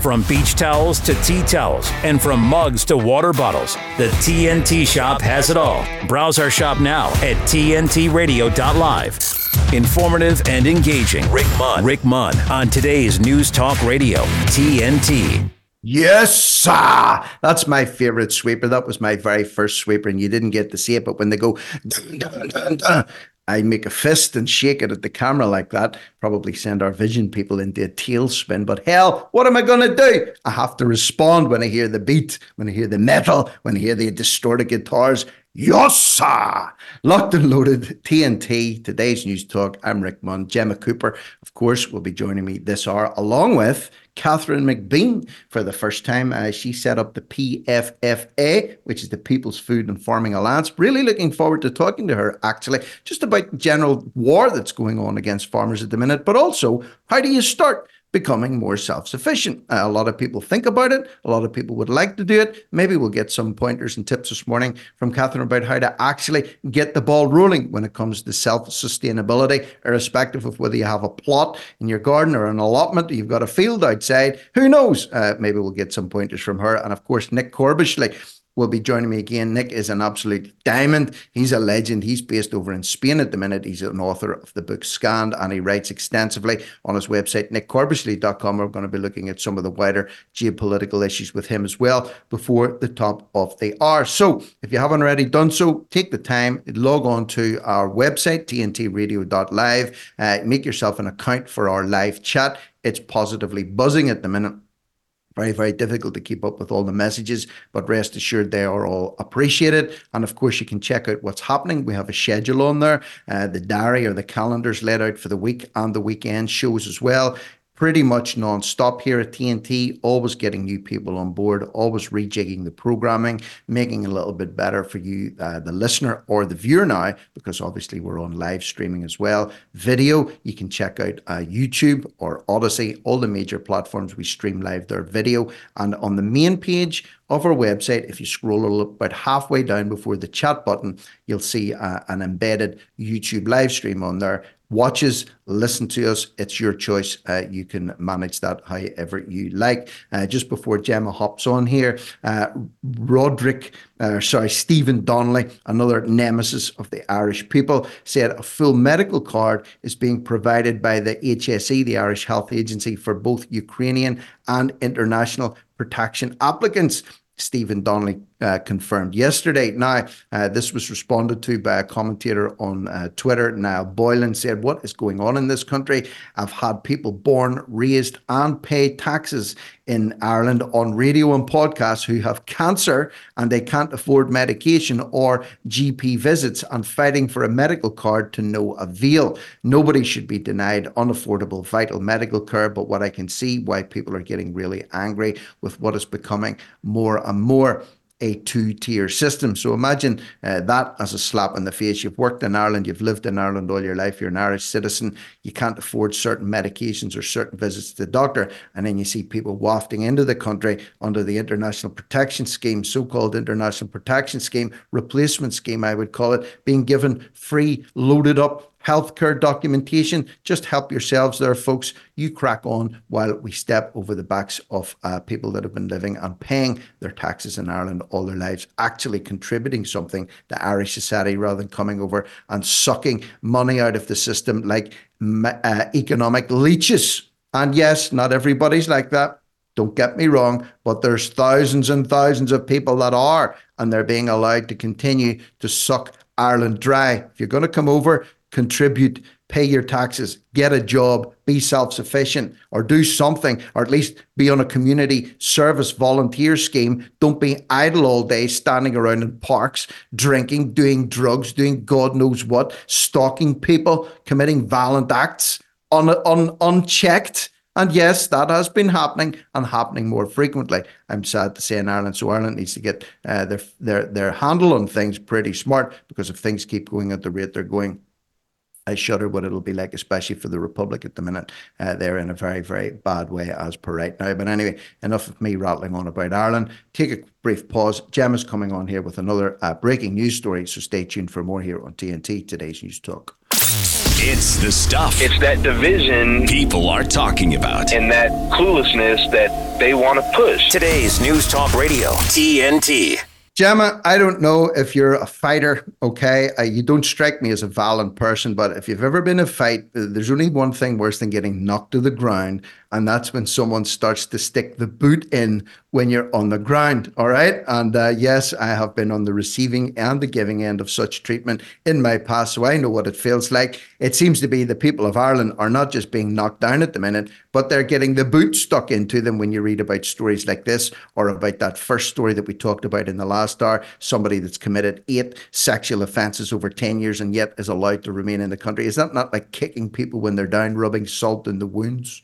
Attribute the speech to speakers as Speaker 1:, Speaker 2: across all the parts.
Speaker 1: From beach towels to tea towels, and from mugs to water bottles, the TNT shop has it all. Browse our shop now at TNTRadio.live. Informative and engaging. Rick Munn. Rick Munn on today's News Talk Radio, TNT.
Speaker 2: Yes, sir. That's my favorite sweeper. That was my very first sweeper, and you didn't get to see it. But when they go, dun, dun, dun, I make a fist and shake it at the camera like that, probably send our vision people into a tailspin. But hell, what am I going to do? I have to respond when I hear the beat, when I hear the metal, when I hear the distorted guitars. Yossa! Locked and loaded TNT, today's news talk. I'm Rick Munn. Gemma Cooper, of course, will be joining me this hour, along with Katherine McBean for the first time. Uh, she set up the PFFA, which is the People's Food and Farming Alliance. Really looking forward to talking to her, actually, just about general war that's going on against farmers at the minute, but also how do you start? Becoming more self sufficient. Uh, a lot of people think about it. A lot of people would like to do it. Maybe we'll get some pointers and tips this morning from Katherine about how to actually get the ball rolling when it comes to self sustainability, irrespective of whether you have a plot in your garden or an allotment, you've got a field outside. Who knows? Uh, maybe we'll get some pointers from her. And of course, Nick Corbishley will be joining me again. Nick is an absolute diamond. He's a legend. He's based over in Spain at the minute. He's an author of the book Scanned and he writes extensively on his website, nickcorbishley.com. We're going to be looking at some of the wider geopolitical issues with him as well before the top of the hour. So if you haven't already done so, take the time, log on to our website, tntradio.live, uh, make yourself an account for our live chat. It's positively buzzing at the minute very, very difficult to keep up with all the messages, but rest assured they are all appreciated. And of course, you can check out what's happening. We have a schedule on there. Uh, the diary or the calendars laid out for the week and the weekend shows as well pretty much non-stop here at TNT, always getting new people on board, always rejigging the programming, making it a little bit better for you, uh, the listener or the viewer now, because obviously we're on live streaming as well. Video, you can check out uh, YouTube or Odysee, all the major platforms we stream live their video. And on the main page of our website, if you scroll a little about halfway down before the chat button, you'll see uh, an embedded YouTube live stream on there watches, listen to us. It's your choice. Uh, you can manage that however you like. Uh, just before Gemma hops on here, uh, Roderick, uh, sorry, Stephen Donnelly, another nemesis of the Irish people, said a full medical card is being provided by the HSE, the Irish Health Agency, for both Ukrainian and international protection applicants. Stephen Donnelly confirmed yesterday. Now, uh, this was responded to by a commentator on uh, Twitter. Now, Boylan said, What is going on in this country? I've had people born, raised, and pay taxes in Ireland on radio and podcasts who have cancer and they can't afford medication or GP visits and fighting for a medical card to no avail. Nobody should be denied unaffordable vital medical care, but what I can see why people are getting really angry with what is becoming more and more a two tier system. So imagine uh, that as a slap in the face. You've worked in Ireland, you've lived in Ireland all your life, you're an Irish citizen, you can't afford certain medications or certain visits to the doctor. And then you see people wafting into the country under the International Protection Scheme, so called International Protection Scheme, replacement scheme, I would call it, being given free, loaded up healthcare documentation. Just help yourselves there, folks. You crack on while we step over the backs of uh, people that have been living and paying their taxes in Ireland all their lives, actually contributing something to Irish society rather than coming over and sucking money out of the system like uh, economic leeches. And yes, not everybody's like that. Don't get me wrong, but there's thousands and thousands of people that are, and they're being allowed to continue to suck Ireland dry. If you're going to come over, contribute, pay your taxes, get a job, be self sufficient, or do something, or at least be on a community service volunteer scheme. Don't be idle all day, standing around in parks, drinking, doing drugs, doing God knows what, stalking people, committing violent acts un- un- unchecked. And yes, that has been happening and happening more frequently. I'm sad to say in Ireland. So Ireland needs to get uh, their their their handle on things pretty smart because if things keep going at the rate they're going, I shudder what it'll be like, especially for the Republic at the minute. Uh, they're in a very, very bad way as per right now. But anyway, enough of me rattling on about Ireland. Take a brief pause. Gemma's coming on here with another uh, breaking news story, so stay tuned for more here on TNT, today's News Talk.
Speaker 3: It's the stuff
Speaker 4: It's that division
Speaker 3: people are talking about.
Speaker 4: and that cluelessness that they want to push.
Speaker 1: Today's News Talk Radio, TNT.
Speaker 2: Gemma, I don't know if you're a fighter, okay? Uh, you don't strike me as a violent person, but if you've ever been in a fight, uh, there's only one thing worse than getting knocked to the ground, and that's when someone starts to stick the boot in when you're on the ground, all right? And uh, yes, I have been on the receiving and the giving end of such treatment in my past, so I know what it feels like. It seems to be the people of Ireland are not just being knocked down at the minute, but they're getting the boot stuck into them when you read about stories like this or about that first story that we talked about in the last hour somebody that's committed eight sexual offences over 10 years and yet is allowed to remain in the country. Is that not like kicking people when they're down, rubbing salt in the wounds?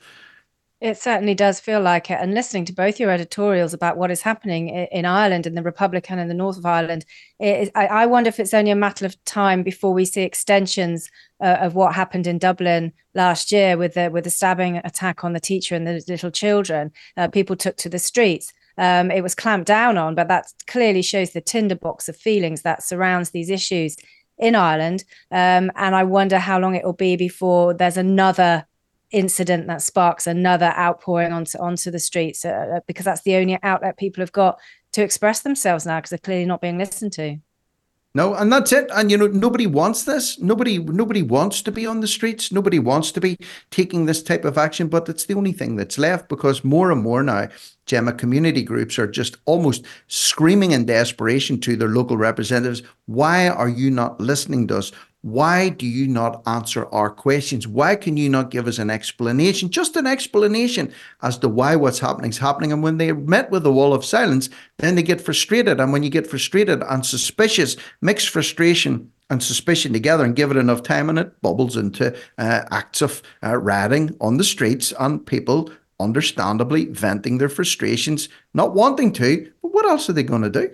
Speaker 5: It certainly does feel like it. And listening to both your editorials about what is happening in Ireland, in the Republic and in the north of Ireland, I, I, wonder if it's only a matter of time before we see extensions uh, of what happened in Dublin last year with the with the stabbing attack on the teacher and the little children. Uh, people took to the streets. Um, it was clamped down on, but that clearly shows the tinderbox of feelings that surrounds these issues in Ireland. Um, and I wonder how long it will be before there's another incident that sparks another outpouring onto onto the streets uh, uh, because that's the only outlet people have got to express themselves now because they're clearly not being listened to.
Speaker 2: No, and that's it. And you know, nobody wants this. Nobody, nobody wants to be on the streets. Nobody wants to be taking this type of action. But it's the only thing that's left because more and more now, Gemma, community groups are just almost screaming in desperation to their local representatives. Why are you not listening to us? Why do you not answer our questions? Why can you not give us an explanation, just an explanation as to why what's happening is happening? And when they met with the wall of silence, then they get frustrated. And when you get frustrated and suspicious, mix frustration and suspicion together and give it enough time, and it bubbles into uh, acts of uh, rioting on the streets and people understandably venting their frustrations, not wanting to. But what else are they going to do?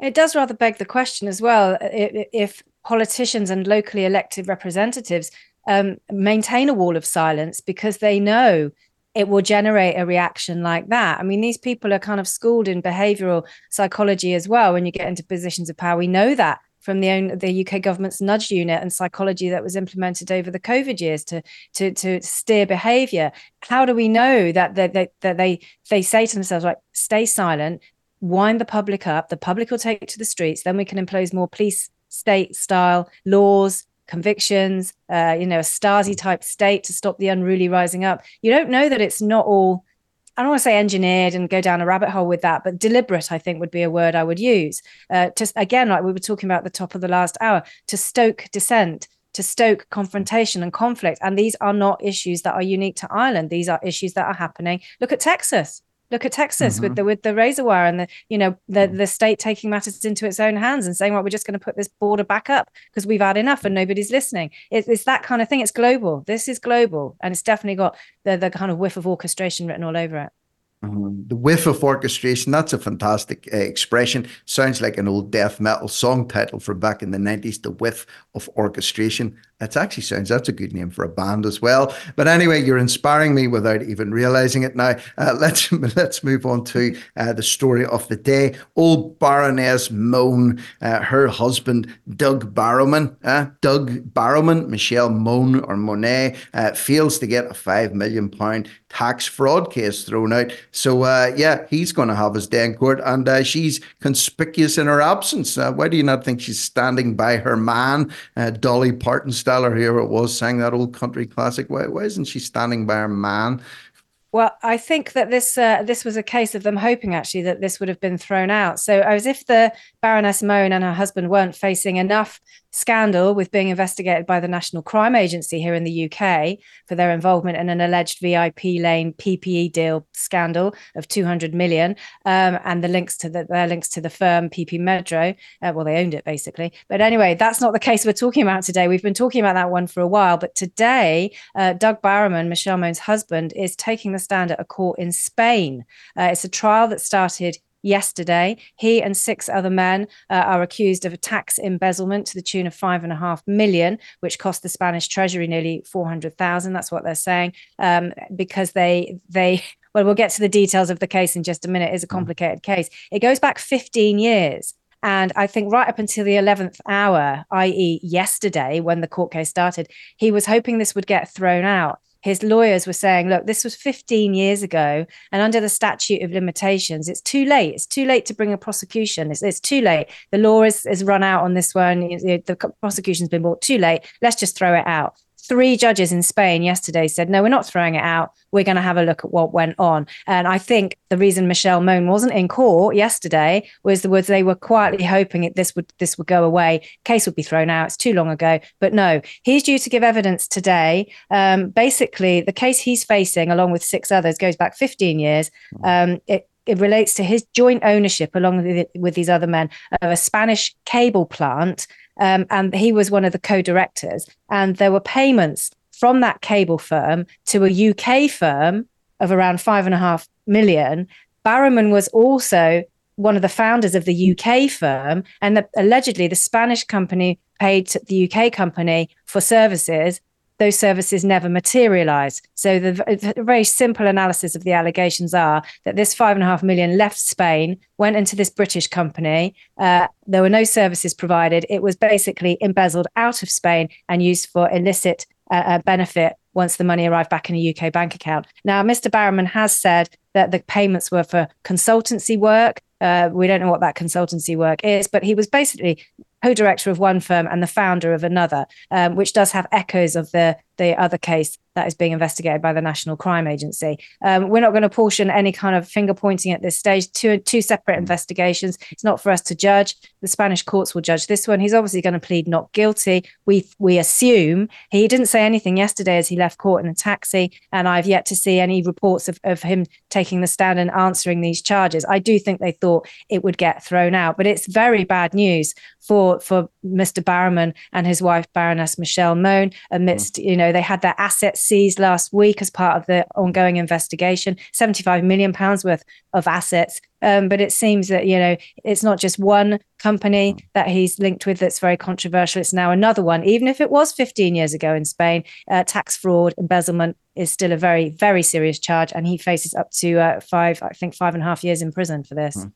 Speaker 5: It does rather beg the question as well. If politicians and locally elected representatives um, maintain a wall of silence because they know it will generate a reaction like that. I mean, these people are kind of schooled in behavioral psychology as well. When you get into positions of power, we know that from the own, the UK government's nudge unit and psychology that was implemented over the COVID years to to to steer behaviour. How do we know that that they, that they they say to themselves like, stay silent, wind the public up, the public will take to the streets, then we can impose more police state style laws, convictions, uh, you know, a Stasi type state to stop the unruly rising up. You don't know that it's not all, I don't want to say engineered and go down a rabbit hole with that, but deliberate, I think would be a word I would use. Uh, to, again, like we were talking about at the top of the last hour, to stoke dissent. To stoke confrontation and conflict. And these are not issues that are unique to Ireland. These are issues that are happening. Look at Texas Look at Texas mm-hmm. with the with the razor wire and the you know the mm-hmm. the state taking matters into its own hands and saying, well, we're just going to put this border back up because we've had enough and nobody's listening. It's, it's that kind of thing. It's global. This is global, and it's definitely got the the kind of whiff of orchestration written all over it.
Speaker 2: Mm-hmm. The whiff of orchestration, that's a fantastic uh, expression. Sounds like an old death metal song title from back in the 90s, The Whiff of Orchestration. That actually sounds, that's a good name for a band as well. But anyway, you're inspiring me without even realizing it now. Uh, let's let's move on to uh, the story of the day. Old Baroness Mone, uh, her husband, Doug Barrowman, uh, Doug Barrowman, Michelle Mone or Monet, uh, fails to get a £5 million tax fraud case thrown out. So, uh, yeah, he's going to have his day in court. And she's conspicuous in her absence. why do you not think she's standing by her man, Dolly Parton? Stellar here it was sang that old country classic. Why, why isn't she standing by her man?
Speaker 5: Well, I think that this uh, this was a case of them hoping actually that this would have been thrown out. So as if the Baroness Mone and her husband weren't facing enough scandal with being investigated by the National Crime Agency here in the UK for their involvement in an alleged VIP lane PPE deal scandal of 200 million, um, and the links to the, their links to the firm PPE Medpro. Uh, well, they owned it basically. But anyway, that's not the case we're talking about today. We've been talking about that one for a while, but today, uh, Doug Barrowman, Michelle Mone's husband, is taking the stand at a court in Spain. Uh, it's a trial that started yesterday. He and six other men uh, are accused of a tax embezzlement to the tune of five and a half million, which cost the Spanish Treasury nearly four hundred thousand. That's what they're saying, um, because they they. Well, we'll get to the details of the case in just a minute. It's a mm. complicated case. It goes back 15 years. And I think right up until the 11th hour, i.e., yesterday, when the court case started, he was hoping this would get thrown out his lawyers were saying, look, this was 15 years ago, and under the statute of limitations, it's too late. It's too late to bring a prosecution. It's, it's too late. The law is, is run out on this one. The prosecution's been brought too late. Let's just throw it out three judges in Spain yesterday said, no, we're not throwing it out. We're going to have a look at what went on. And I think the reason Michelle Mone wasn't in court yesterday was the was they were quietly hoping it, this would this would go away. Case would be thrown out. It's too long ago. But no, he's due to give evidence today. Um, basically, the case he's facing, along with six others, goes back 15 years. Um, it, it relates to his joint ownership, along with, with these other men, of a Spanish cable plant um, and he was one of the co-directors. And there were payments from that cable firm to a UK firm of around five and a half million. Barrowman was also one of the founders of the UK firm, and the, allegedly the Spanish company paid the UK company for services those services never materialize. So the, the, very simple analysis of the allegations are that this five and a half million left Spain, went into this British company. Uh, there were no services provided. It was basically embezzled out of Spain and used for illicit uh, uh benefit once the money arrived back in a UK bank account. Now, Mr. Barrowman has said that the payments were for consultancy work. Uh, we don't know what that consultancy work is, but he was basically co-director of one firm and the founder of another, um, which does have echoes of the the other case that is being investigated by the National Crime Agency. Um, we're not going to portion any kind of finger pointing at this stage. Two two separate investigations. It's not for us to judge. The Spanish courts will judge this one. He's obviously going to plead not guilty. We we assume he didn't say anything yesterday as he left court in a taxi, and I've yet to see any reports of, of him taking the stand and answering these charges. I do think they thought it would get thrown out, but it's very bad news for for Mr. Barrowman and his wife Baroness Michelle Mone. amidst mm. you know they had their assets seized last week as part of the ongoing investigation, 75 million pounds worth of assets. Um, but it seems that, you know, it's not just one company that he's linked with that's very controversial. It's now another one. Even if it was 15 years ago in Spain, uh, tax fraud, embezzlement is still a very, very serious charge. And he faces up to uh, five, I think, five and a half years in prison for this. Mm.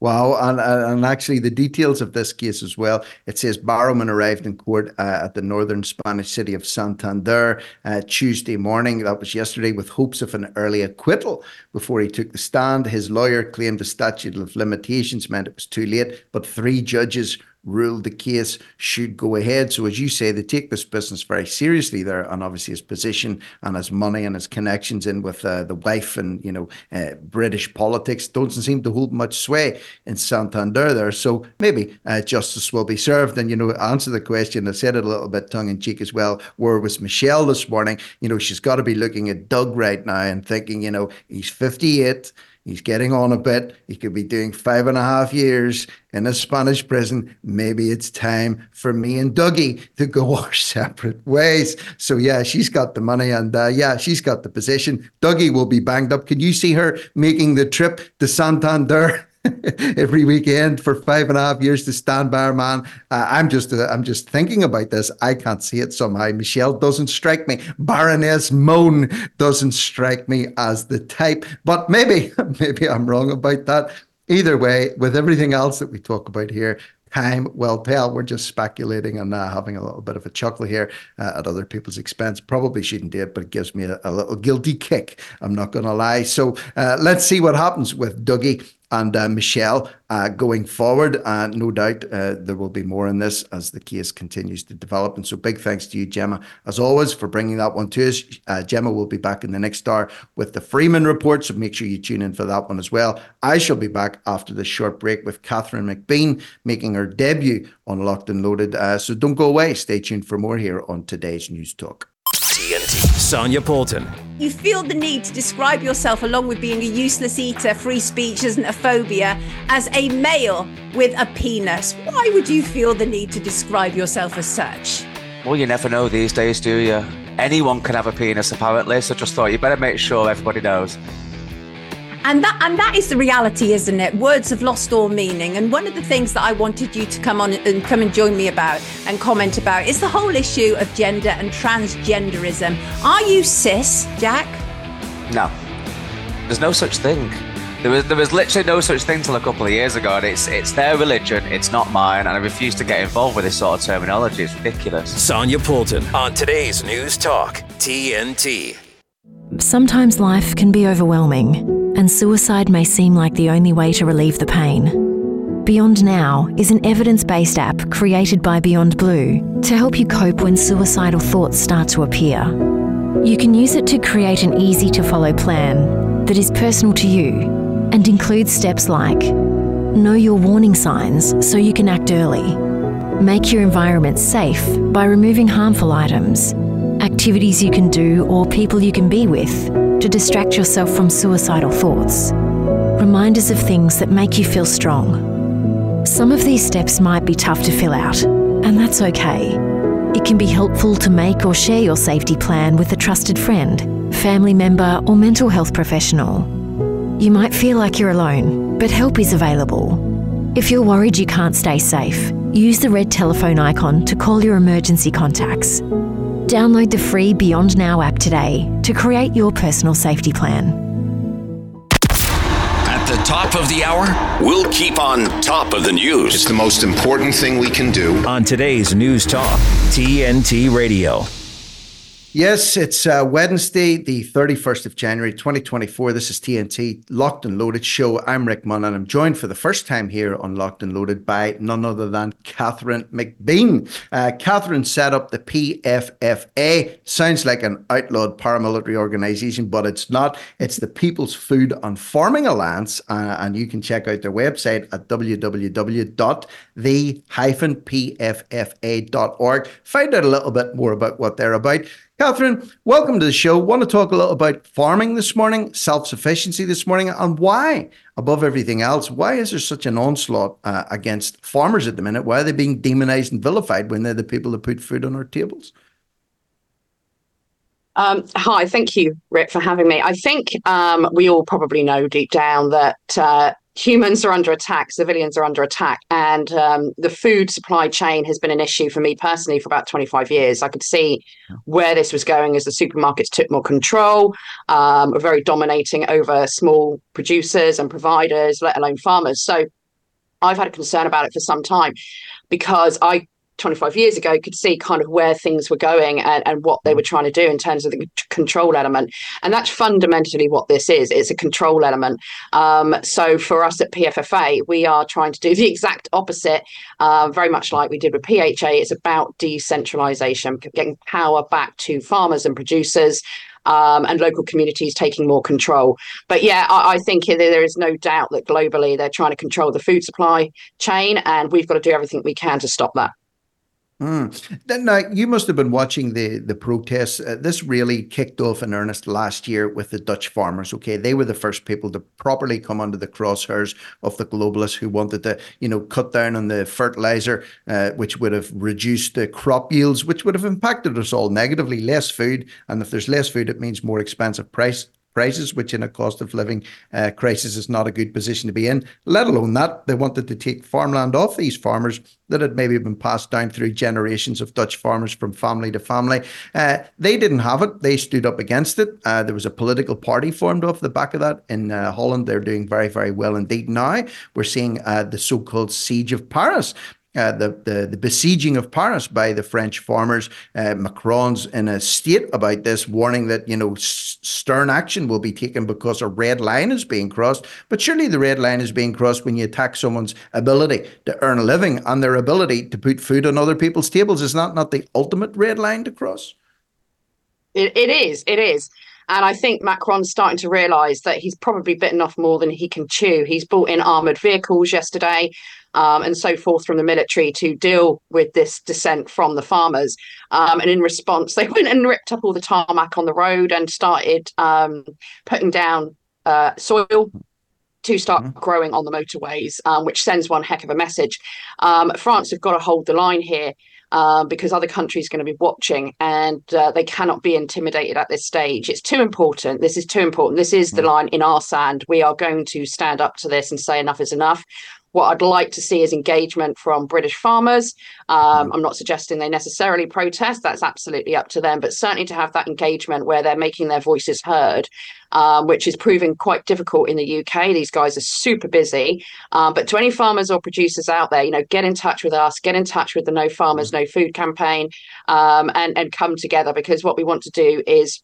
Speaker 2: Wow, and and actually the details of this case as well. It says Barrowman arrived in court uh, at the northern Spanish city of Santander uh, Tuesday morning. That was yesterday, with hopes of an early acquittal before he took the stand. His lawyer claimed the statute of limitations meant it was too late, but three judges ruled the case should go ahead. So, as you say, they take this business very seriously there, and obviously his position and his money and his connections in with uh, the wife and you know uh, British politics doesn't seem to hold much sway in Santander there. So maybe uh, justice will be served. And you know, answer the question. I said it a little bit tongue in cheek as well. Where was Michelle this morning? You know, she's got to be looking at Doug right now and thinking, you know, he's fifty eight. He's getting on a bit. He could be doing five and a half years in a Spanish prison. Maybe it's time for me and Dougie to go our separate ways. So, yeah, she's got the money and, uh, yeah, she's got the position. Dougie will be banged up. Can you see her making the trip to Santander? every weekend for five and a half years to stand by her man. Uh, I'm just uh, I'm just thinking about this. I can't see it somehow. Michelle doesn't strike me. Baroness Mone doesn't strike me as the type. But maybe maybe I'm wrong about that. Either way, with everything else that we talk about here, time will tell. We're just speculating and uh, having a little bit of a chuckle here uh, at other people's expense. Probably shouldn't do it, but it gives me a, a little guilty kick. I'm not going to lie. So uh, let's see what happens with Dougie and uh, Michelle uh, going forward. Uh, no doubt uh, there will be more in this as the case continues to develop. And so, big thanks to you, Gemma, as always, for bringing that one to us. Uh, Gemma will be back in the next hour with the Freeman report, so make sure you tune in for that one as well. I shall be back after this short break with Katherine McBean making her debut on Locked and Loaded. Uh, so, don't go away. Stay tuned for more here on today's News Talk.
Speaker 1: TNT. Sonia Poulton.
Speaker 6: You feel the need to describe yourself, along with being a useless eater, free speech isn't a phobia, as a male with a penis. Why would you feel the need to describe yourself as such?
Speaker 7: Well, you never know these days, do you? Anyone can have a penis, apparently, so just thought you better make sure everybody knows.
Speaker 6: And that and that is the reality, isn't it? Words have lost all meaning. And one of the things that I wanted you to come on and come and join me about and comment about is the whole issue of gender and transgenderism. Are you cis, Jack?
Speaker 7: No. There's no such thing. There was there was literally no such thing till a couple of years ago, and it's it's their religion, it's not mine, and I refuse to get involved with this sort of terminology. It's ridiculous.
Speaker 1: Sonia Poulton on today's News Talk TNT.
Speaker 8: Sometimes life can be overwhelming, and suicide may seem like the only way to relieve the pain. Beyond Now is an evidence based app created by Beyond Blue to help you cope when suicidal thoughts start to appear. You can use it to create an easy to follow plan that is personal to you and includes steps like know your warning signs so you can act early, make your environment safe by removing harmful items, activities you can do or people you can be with to distract yourself from suicidal thoughts, reminders of things that make you feel strong. Some of these steps might be tough to fill out, and that's okay. It can be helpful to make or share your safety plan with a trusted friend, family member, or mental health professional. You might feel like you're alone, but help is available. If you're worried you can't stay safe, use the red telephone icon to call your emergency contacts. Download the free Beyond Now app today to create your personal safety plan.
Speaker 3: At the top of the hour, we'll keep on top of the news.
Speaker 9: It's the most important thing we can do.
Speaker 1: On today's News Talk TNT Radio.
Speaker 2: Yes, it's uh, Wednesday, the 31st of January, 2024. This is TNT Locked and Loaded show. I'm Rick Munn, and I'm joined for the first time here on Locked and Loaded by none other than Katherine McBean. Uh, Katherine set up the PFFA. Sounds like an outlawed paramilitary organization, but it's not. It's the People's Food and Farming Alliance, uh, and you can check out their website at www.the-pffa.org. Find out a little bit more about what they're about. Katherine, welcome to the show. Want to talk a little about farming this morning, self sufficiency this morning, and why, above everything else, why is there such an onslaught uh, against farmers at the minute? Why are they being demonized and vilified when they're the people that put food on our tables?
Speaker 10: Um, hi, thank you, Rick, for having me. I think um, we all probably know deep down that uh, humans are under attack, civilians are under attack, and um, the food supply chain has been an issue for me personally for about 25 years. I could see where this was going as the supermarkets took more control, um, were very dominating over small producers and providers, let alone farmers. So I've had a concern about it for some time because I 25 years ago could see kind of where things were going and, and what they were trying to do in terms of the control element. And that's fundamentally what this is it's a control element. Um, so for us at PFFA, we are trying to do the exact opposite, uh, very much like we did with PHA. It's about decentralization, getting power back to farmers and producers. Um, and local communities taking more control. But yeah, I, I, think there is no doubt that globally they're trying to control the food supply chain, and we've got to do everything we can to stop that.
Speaker 2: Mm. Now, you must have been watching the the protests. Uh, this really kicked off in earnest last year with the Dutch farmers. Okay, they were the first people to properly come under the crosshairs of the globalists who wanted to, you know, cut down on the fertilizer, uh, which would have reduced the crop yields, which would have impacted us all negatively. Less food, and if there's less food, it means more expensive price prices, which in a cost of living uh, crisis is not a good position to be in. Let alone that, they wanted to take farmland off these farmers that had maybe been passed down through generations of Dutch farmers from family to family. Uh, they didn't have it. They stood up against it. Uh, there was a political party formed off the back of that in uh, Holland. They're doing very, very well indeed. Now we're seeing uh, the so called siege of Paris. Uh, the, the, the besieging of Paris by the French farmers. Uh, Macron's in a state about this, warning that you know s- stern action will be taken because a red line is being crossed. But surely the red line is being crossed when you attack someone's ability to earn a living and their ability to put food on other people's tables. Is that not the ultimate red line to cross?
Speaker 10: it, it is. It is. And I think Macron's starting to realise that he's probably bitten off more than he can chew. He's brought in armoured vehicles yesterday um, and so forth from the military to deal with this dissent from the farmers. Um, and in response, they went and ripped up all the tarmac on the road and started um, putting down uh, soil to start mm-hmm. growing on the motorways, um, which sends one heck of a message. Um, France have got to hold the line here. Uh, because other countries are going to be watching and uh, they cannot be intimidated at this stage. It's too important. This is too important. This is the mm. line in our sand. We are going to stand up to this and say enough is enough. What I'd like to see is engagement from British farmers. Um, I'm not suggesting they necessarily protest, that's absolutely up to them, but certainly to have that engagement where they're making their voices heard. Um, which is proving quite difficult in the UK. These guys are super busy. Um, but to any farmers or producers out there, you know, get in touch with us, get in touch with the No Farmers, No Food campaign, um, and and come together because what we want to do is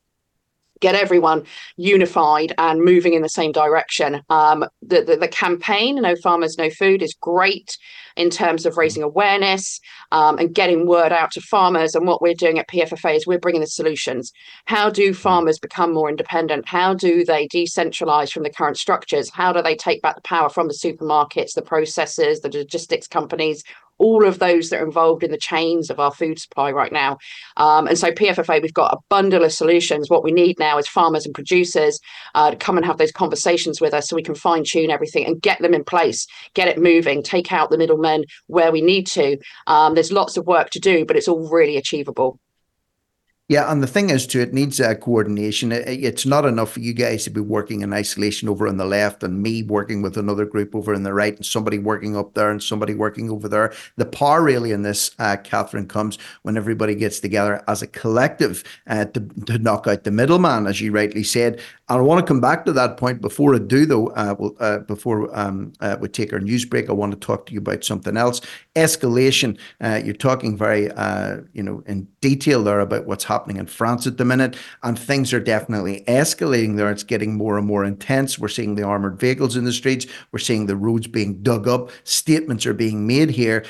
Speaker 10: get everyone unified and moving in the same direction. Um, the, the, the campaign, No Farmers, No Food, is great in terms of raising awareness um, and getting word out to farmers. And what we're doing at PFFA is we're bringing the solutions. How do farmers become more independent? How do they decentralize from the current structures? How do they take back the power from the supermarkets, the processors, the logistics companies? All of those that are involved in the chains of our food supply right now. Um, and so, PFFA, we've got a bundle of solutions. What we need now is farmers and producers uh, to come and have those conversations with us so we can fine tune everything and get them in place, get it moving, take out the middlemen where we need to. Um, there's lots of work to do, but it's all really achievable.
Speaker 2: Yeah, and the thing is, too, it needs coordination. It, it's not enough for you guys to be working in isolation over on the left, and me working with another group over on the right, and somebody working up there, and somebody working over there. The power really in this, uh, Katherine, comes when everybody gets together as a collective uh, to, to knock out the middleman, as you rightly said. I want to come back to that point before I do, though. Uh, well, uh, before um, uh, we take our news break, I want to talk to you about something else. Escalation. you're talking very, you know, in detail there about what's happening in France at the minute, and things are definitely escalating there. It's getting more and more intense. We're seeing the armored vehicles in the streets. We're seeing the roads being dug up. Statements are being made here.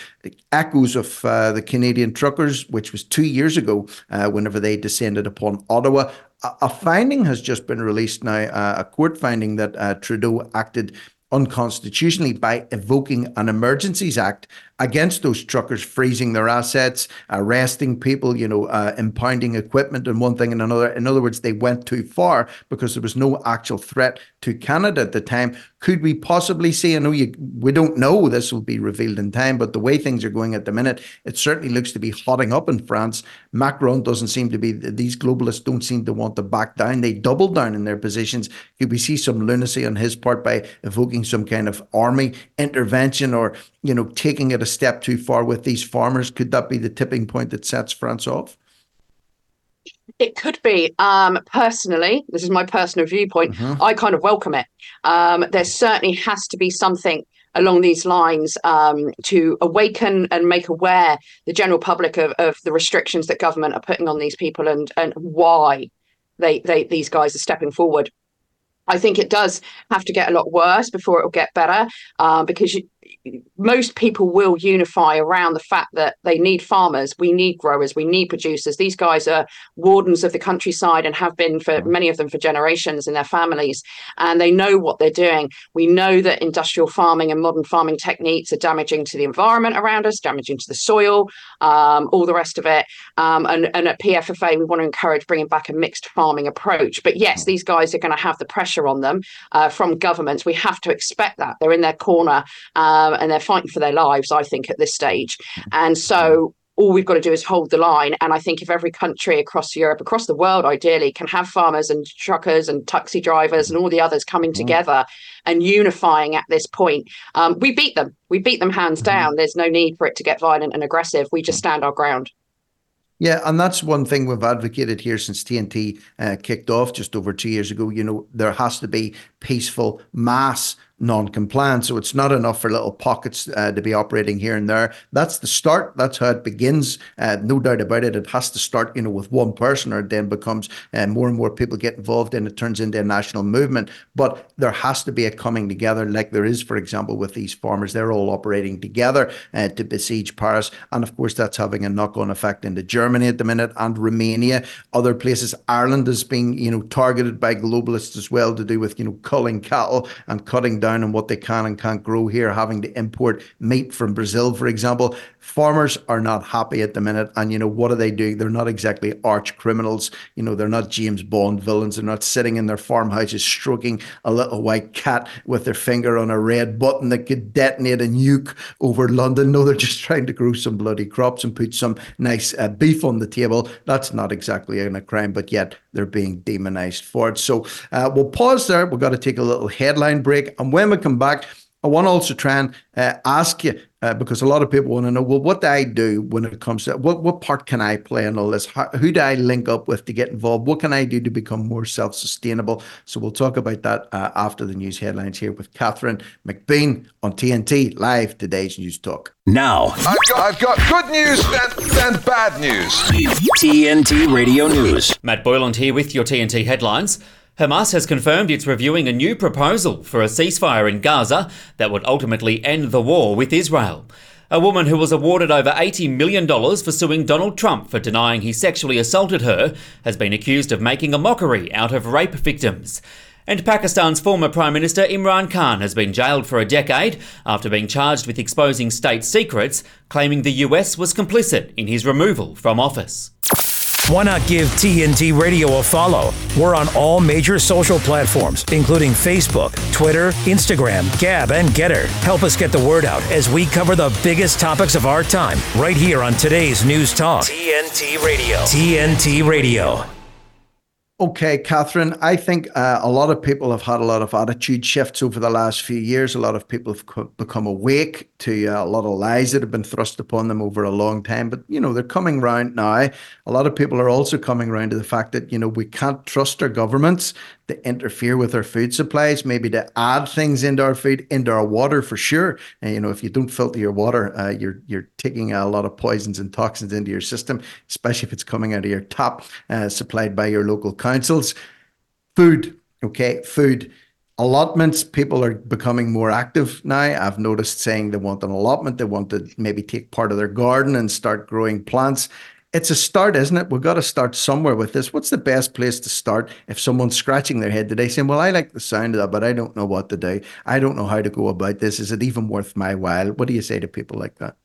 Speaker 2: echoes of uh, the Canadian truckers, which was two years ago, uh, whenever they descended upon Ottawa. A, finding has just been released now, uh, a court finding that uh, Trudeau acted unconstitutionally by evoking an Emergencies Act against those truckers freezing their assets, arresting people, you know, uh, impounding equipment and one thing and another. In other words, they went too far because there was no actual threat to Canada at the time. Could we possibly see? I know you, we don't know. This will be revealed in time, but the way things are going at the minute, it certainly looks to be hotting up in France. Macron doesn't seem to be. These globalists don't seem to want to back down. They double down in their positions. Could we see some lunacy on his part by evoking some kind of army intervention or you know taking it a step too far with these farmers? Could that be the tipping point that sets France off?
Speaker 10: It could be. Um, personally, this is my personal viewpoint. Mm-hmm. I kind of welcome it. Um, there certainly has to be something along these lines um, to awaken and make aware the general public of, of the restrictions that government are putting on these people and and why they, they these guys are stepping forward. I think it does have to get a lot worse before it will get better uh, because you, most people will unify around the fact that they need farmers, we need growers, we need producers. These guys are wardens of the countryside and have been for many of them for generations in their families, and they know what they're doing. We know that industrial farming and modern farming techniques are damaging to the environment around us, damaging to the soil, um, all the rest of it. Um, and, and at PFFA, we want to encourage bringing back a mixed farming approach. But yes, these guys are going to have the pressure on them uh, from governments. We have to expect that they're in their corner. Um, and they're fighting for their lives, I think, at this stage. And so all we've got to do is hold the line. And I think if every country across Europe, across the world, ideally, can have farmers and truckers and taxi drivers and all the others coming mm. together and unifying at this point, um, we beat them. We beat them hands mm. down. There's no need for it to get violent and aggressive. We just stand our ground.
Speaker 2: Yeah, and that's one thing we've advocated here since TNT uh, kicked off just over two years ago. You know, there has to be peaceful mass non-compliance. So it's not enough for little pockets uh, to be operating here and there. That's the start. That's how it begins. Uh, no doubt about it. It has to start, you know, with one person, or it then becomes uh, more and more people get involved, and it turns into a national movement. But there has to be a coming together, like there is, for example, with these farmers. They're all operating together uh, to besiege Paris, and of course that's having a knock-on effect into Germany at the minute and Romania, other places. Ireland is being, you know, targeted by globalists as well to do with, you know, culling cattle and cutting down on what they can and can't grow here, having to import meat from Brazil, for example. Farmers are not happy at the minute. And, you know, what are they doing? They're not exactly arch criminals. You know, they're not James Bond villains. They're not sitting in their farmhouses stroking a little white cat with their finger on a red button that could detonate a nuke over London. No, they're just trying to grow some bloody crops and put some nice uh, beef on the table. That's not exactly a crime, but yet they're being demonized for it. So uh, we'll pause there. We've got to take a little headline break. And when we come back, I want to also try and uh, ask you uh, because a lot of people want to know well what do i do when it comes to what what part can i play in all this? How, who do i link up with to get involved? What can i do to become more self-sustainable? So we'll talk about that uh, after the news headlines here with katherine mcbean on tnt live today's news talk.
Speaker 1: Now.
Speaker 11: I've got, I've got good news and, and bad news.
Speaker 1: Tnt radio news.
Speaker 12: Matt boyland here with your tnt headlines Hamas has confirmed it's reviewing a new proposal for a ceasefire in Gaza that would ultimately end the war with Israel. A woman who was awarded over $80 million for suing Donald Trump for denying he sexually assaulted her has been accused of making a mockery out of rape victims. And Pakistan's former Prime Minister Imran Khan has been jailed for a decade after being charged with exposing state secrets, claiming the US was complicit in his removal from office.
Speaker 1: Why not give TNT Radio a follow? We're on all major social platforms, including Facebook, Twitter, Instagram, Gab, and Gettr. Help us get the word out as we cover the biggest topics of our time right here on today's News Talk. TNT Radio. TNT Radio.
Speaker 2: Okay, Katherine, I think uh, a lot of people have had a lot of attitude shifts over the last few years. A lot of people have co- become awake to uh, a lot of lies that have been thrust upon them over a long time. But, you know, they're coming round now. A lot of people are also coming around to the fact that, you know, we can't trust our governments to interfere with our food supplies, maybe to add things into our food, into our water for sure. And, you know, if you don't filter your water, uh, you're you're taking a lot of poisons and toxins into your system, especially if it's coming out of your tap uh, supplied by your local councils. Food, okay, food allotments people are becoming more active now i've noticed saying they want an allotment they want to maybe take part of their garden and start growing plants it's a start, isn't it? We've got to start somewhere with this. What's the best place to start if someone's scratching their head today saying, Well, I like the sound of that, but I don't know what to do. I don't know how to go about this. Is it even worth my while? What do you say to people like that?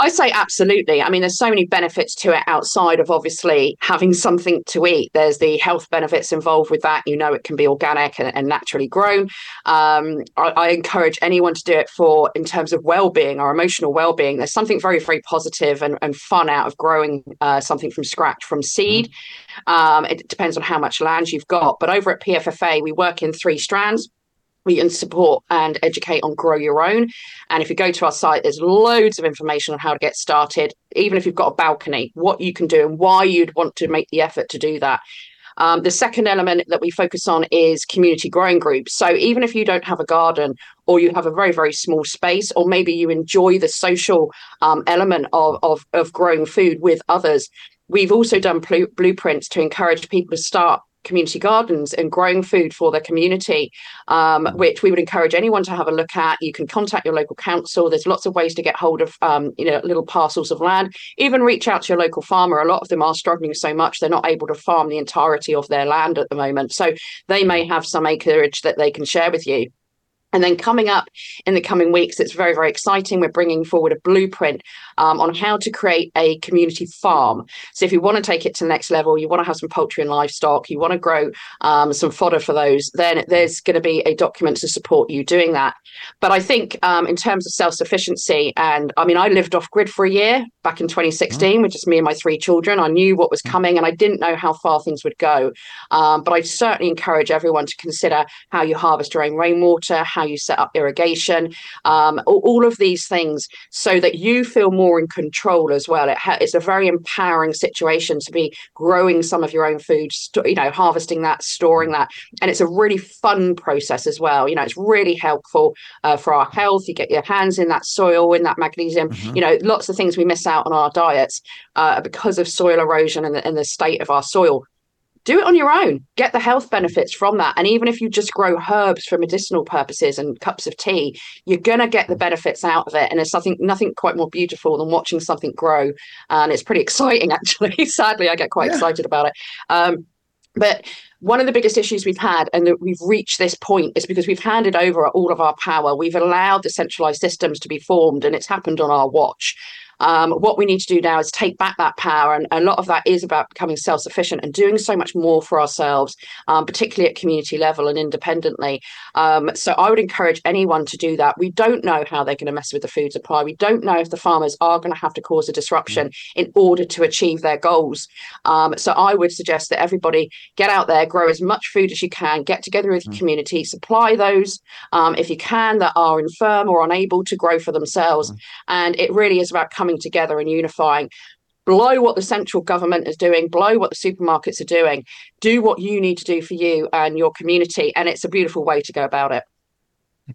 Speaker 10: I say absolutely. I mean, there's so many benefits to it outside of obviously having something to eat. There's the health benefits involved with that. You know, it can be organic and, and naturally grown. Um, I, I, encourage anyone to do it for, in terms of well-being or emotional well-being. There's something very, very positive and, and fun out of growing uh, something from scratch from seed. Mm-hmm. Um, it depends on how much land you've got. But over at PFFA, we work in three strands we can support and educate on grow your own. And if you go to our site there's loads of information on how to get started even if you've got a balcony what you can do and why you'd want to make the effort to do that. Um, the second element that we focus on is community growing groups. So even if you don't have a garden or you have a very very small space or maybe you enjoy the social um, element of, of, of growing food with others we've also done bl- blueprints to encourage people to start community gardens and growing food for their community, um, mm. which we would encourage anyone to have a look at. You can contact your local council. There's lots of ways to get hold of, um, you know, little parcels of land. Even reach out to your local farmer. A lot of them are struggling so much they're not able to farm the entirety of their land at the moment. So they may have some acreage that they can share with you. And then coming up in the coming weeks, it's very, very exciting. We're bringing forward a blueprint um, on how to create a community farm. So, if you want to take it to the next level, you want to have some poultry and livestock, you want to grow um, some fodder for those, then there's going to be a document to support you doing that. But I think um, in terms of self sufficiency, and I mean, I lived off grid for a year back in 2016 mm. with just me and my three children. I knew what was mm. coming and I didn't know how far things would go. Um, but I certainly encourage everyone to consider how you harvest your own rainwater, how you set up irrigation, um, all, of these things so that you feel more in control as well. It ha- it's a very empowering situation to be growing some of your own food, st- you know, harvesting that, storing that. And it's a really fun process as well. You know, it's really helpful uh, for our health. You get your hands in that soil, in that magnesium, mm-hmm. you know, lots of things we miss out on our diets uh, because of soil erosion and the, and the state of our soil do it on your own. Get the health benefits from that. And even if you just grow herbs for medicinal purposes and cups of tea you're going to get the benefits out of it. And there's something nothing quite more beautiful than watching something grow. And it's pretty exciting actually. Sadly i get quite yeah. excited about it. Um, but one of the biggest issues we've had and that we've reached this point is because we've handed over all of our power. We've allowed the centralized systems to be formed and it's happened on our watch Um, what we need to do now is take back that power. And a lot of that is about becoming self sufficient and doing so much more for ourselves, um, particularly at community level and independently. Um, so I would encourage anyone to do that. We don't know how they're going to mess with the food supply. We don't know if the farmers are going to have to cause a disruption in order to achieve their goals. Um, so I would suggest that everybody get out there, grow as much food as you can, get together with your community, supply those um, if you can that are infirm or unable to grow for themselves. And it really is about coming together and unifying blow what the central government is doing, blow what the supermarkets are doing, do what you need to do for you and your community. And it's a beautiful way to go about it.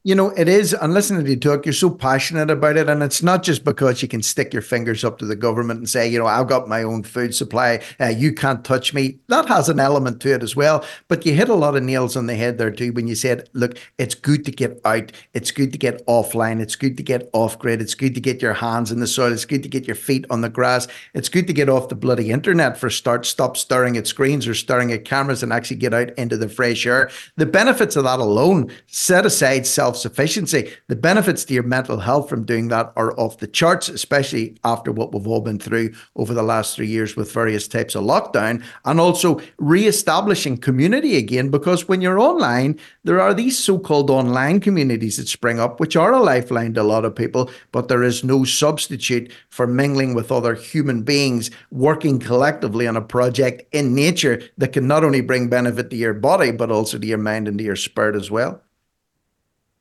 Speaker 2: You know, it is. And listening to you talk, you're so passionate about it. And it's not just because you can stick your fingers up to the government and say, you know, I've got my own food supply. Uh, you can't touch me. That has an element to it as well. But you hit a lot of nails on the head there too when you said, look, it's good to get out. It's good to get offline. It's good to get off grid. It's good to get your hands in the soil. It's good to get your feet on the grass. It's good to get off the bloody internet for start, stop staring at screens or staring at cameras and actually get out into the fresh air. The benefits of that alone, set aside self self sufficiency. The benefits to your mental health from doing that are off the charts, especially after what we've all been through over the last three years with various types of lockdown, and also re establishing community again. Because when you're online, there are these so called online communities that spring up, which are a lifeline to a lot of people, but there is no substitute for mingling with other human beings, working collectively on a project in nature that can not only bring benefit to your body, but also to your mind and to your spirit as well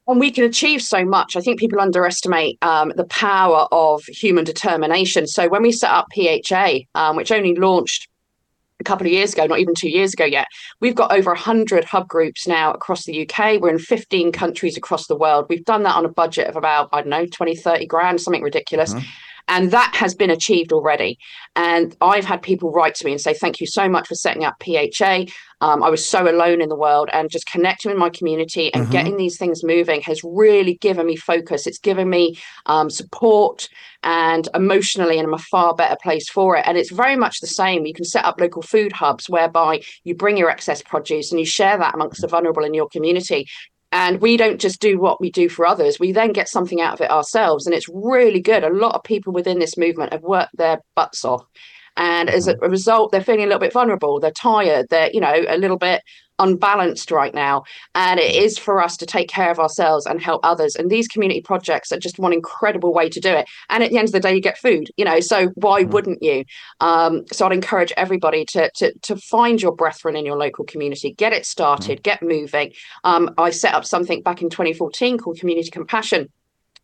Speaker 10: and we can achieve so much. I think people underestimate um, the power of human determination. So when we set up PHA, um, which only launched a couple of years ago, not even two years ago yet, we've got over 100 hub groups now across the UK. We're in 15 countries across the world. We've done that on a budget of about, I don't know, 20, 30 grand, something ridiculous. Mm-hmm. And that has been achieved already. And I've had people write to me and say, Thank you so much for setting up PHA. Um, I was so alone in the world and just connecting with my community and mm-hmm. getting these things moving has really given me focus. It's given me um, support and emotionally, and I'm a far better place for it. And it's very much the same. You can set up local food hubs whereby you bring your excess produce and you share that amongst the vulnerable in your community. And we don't just do what we do for others, we then get something out of it ourselves. And it's really good. A lot of people within this movement have worked their butts off. And as a mm-hmm. result, they're feeling a little bit vulnerable. They're tired. They're, you know, a little bit unbalanced right now. And it is for us to take care of ourselves and help others. And these community projects are just one incredible way to do it. And at the end of the day, you get food, you know, so why mm-hmm. wouldn't you? Um, so I'd encourage everybody to, to, to find your brethren in your local community, get it started, mm-hmm. get moving. Um, I set up something back in 2014 called Community Compassion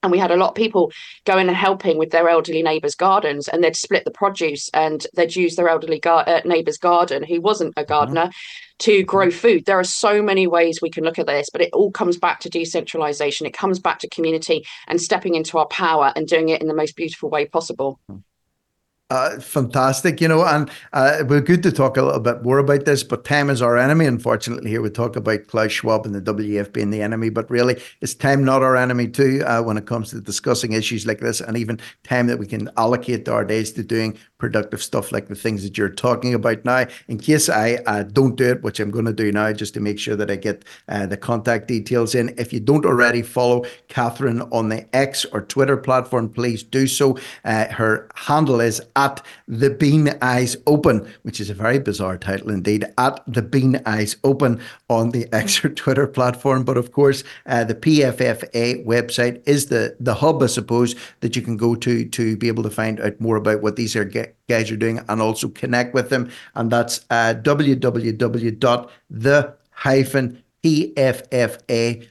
Speaker 10: and we had a lot of people going and helping with their elderly neighbours' gardens, and they'd split the produce and they'd use their elderly gar- uh, neighbour's garden, who wasn't a gardener, mm-hmm. to grow food. There are so many ways we can look at this, but it all comes back to decentralisation. It comes back to community and stepping into our power and doing it in the most beautiful way possible. Mm-hmm.
Speaker 2: Uh, fantastic, you know, and uh, we're good to talk a little bit more about this, but time is our enemy. Unfortunately, here we talk about Klaus Schwab and the WEF being the enemy, but really, is time not our enemy too uh, when it comes to discussing issues like this, and even time that we can allocate our days to doing productive stuff like the things that you're talking about now. In case I uh, don't do it, which I'm going to do now, just to make sure that I get uh, the contact details in. If you don't already follow Katherine on the X or Twitter platform, please do so. Uh, her handle is at the Bean Eyes Open, which is a very bizarre title indeed, at the Bean Eyes Open on the X or Twitter platform. But of course, uh, the PFFA website is the, the hub, I suppose, that you can go to to be able to find out more about what these are guys are doing and also connect with them. And that's uh, www.the hyphen pffa.org.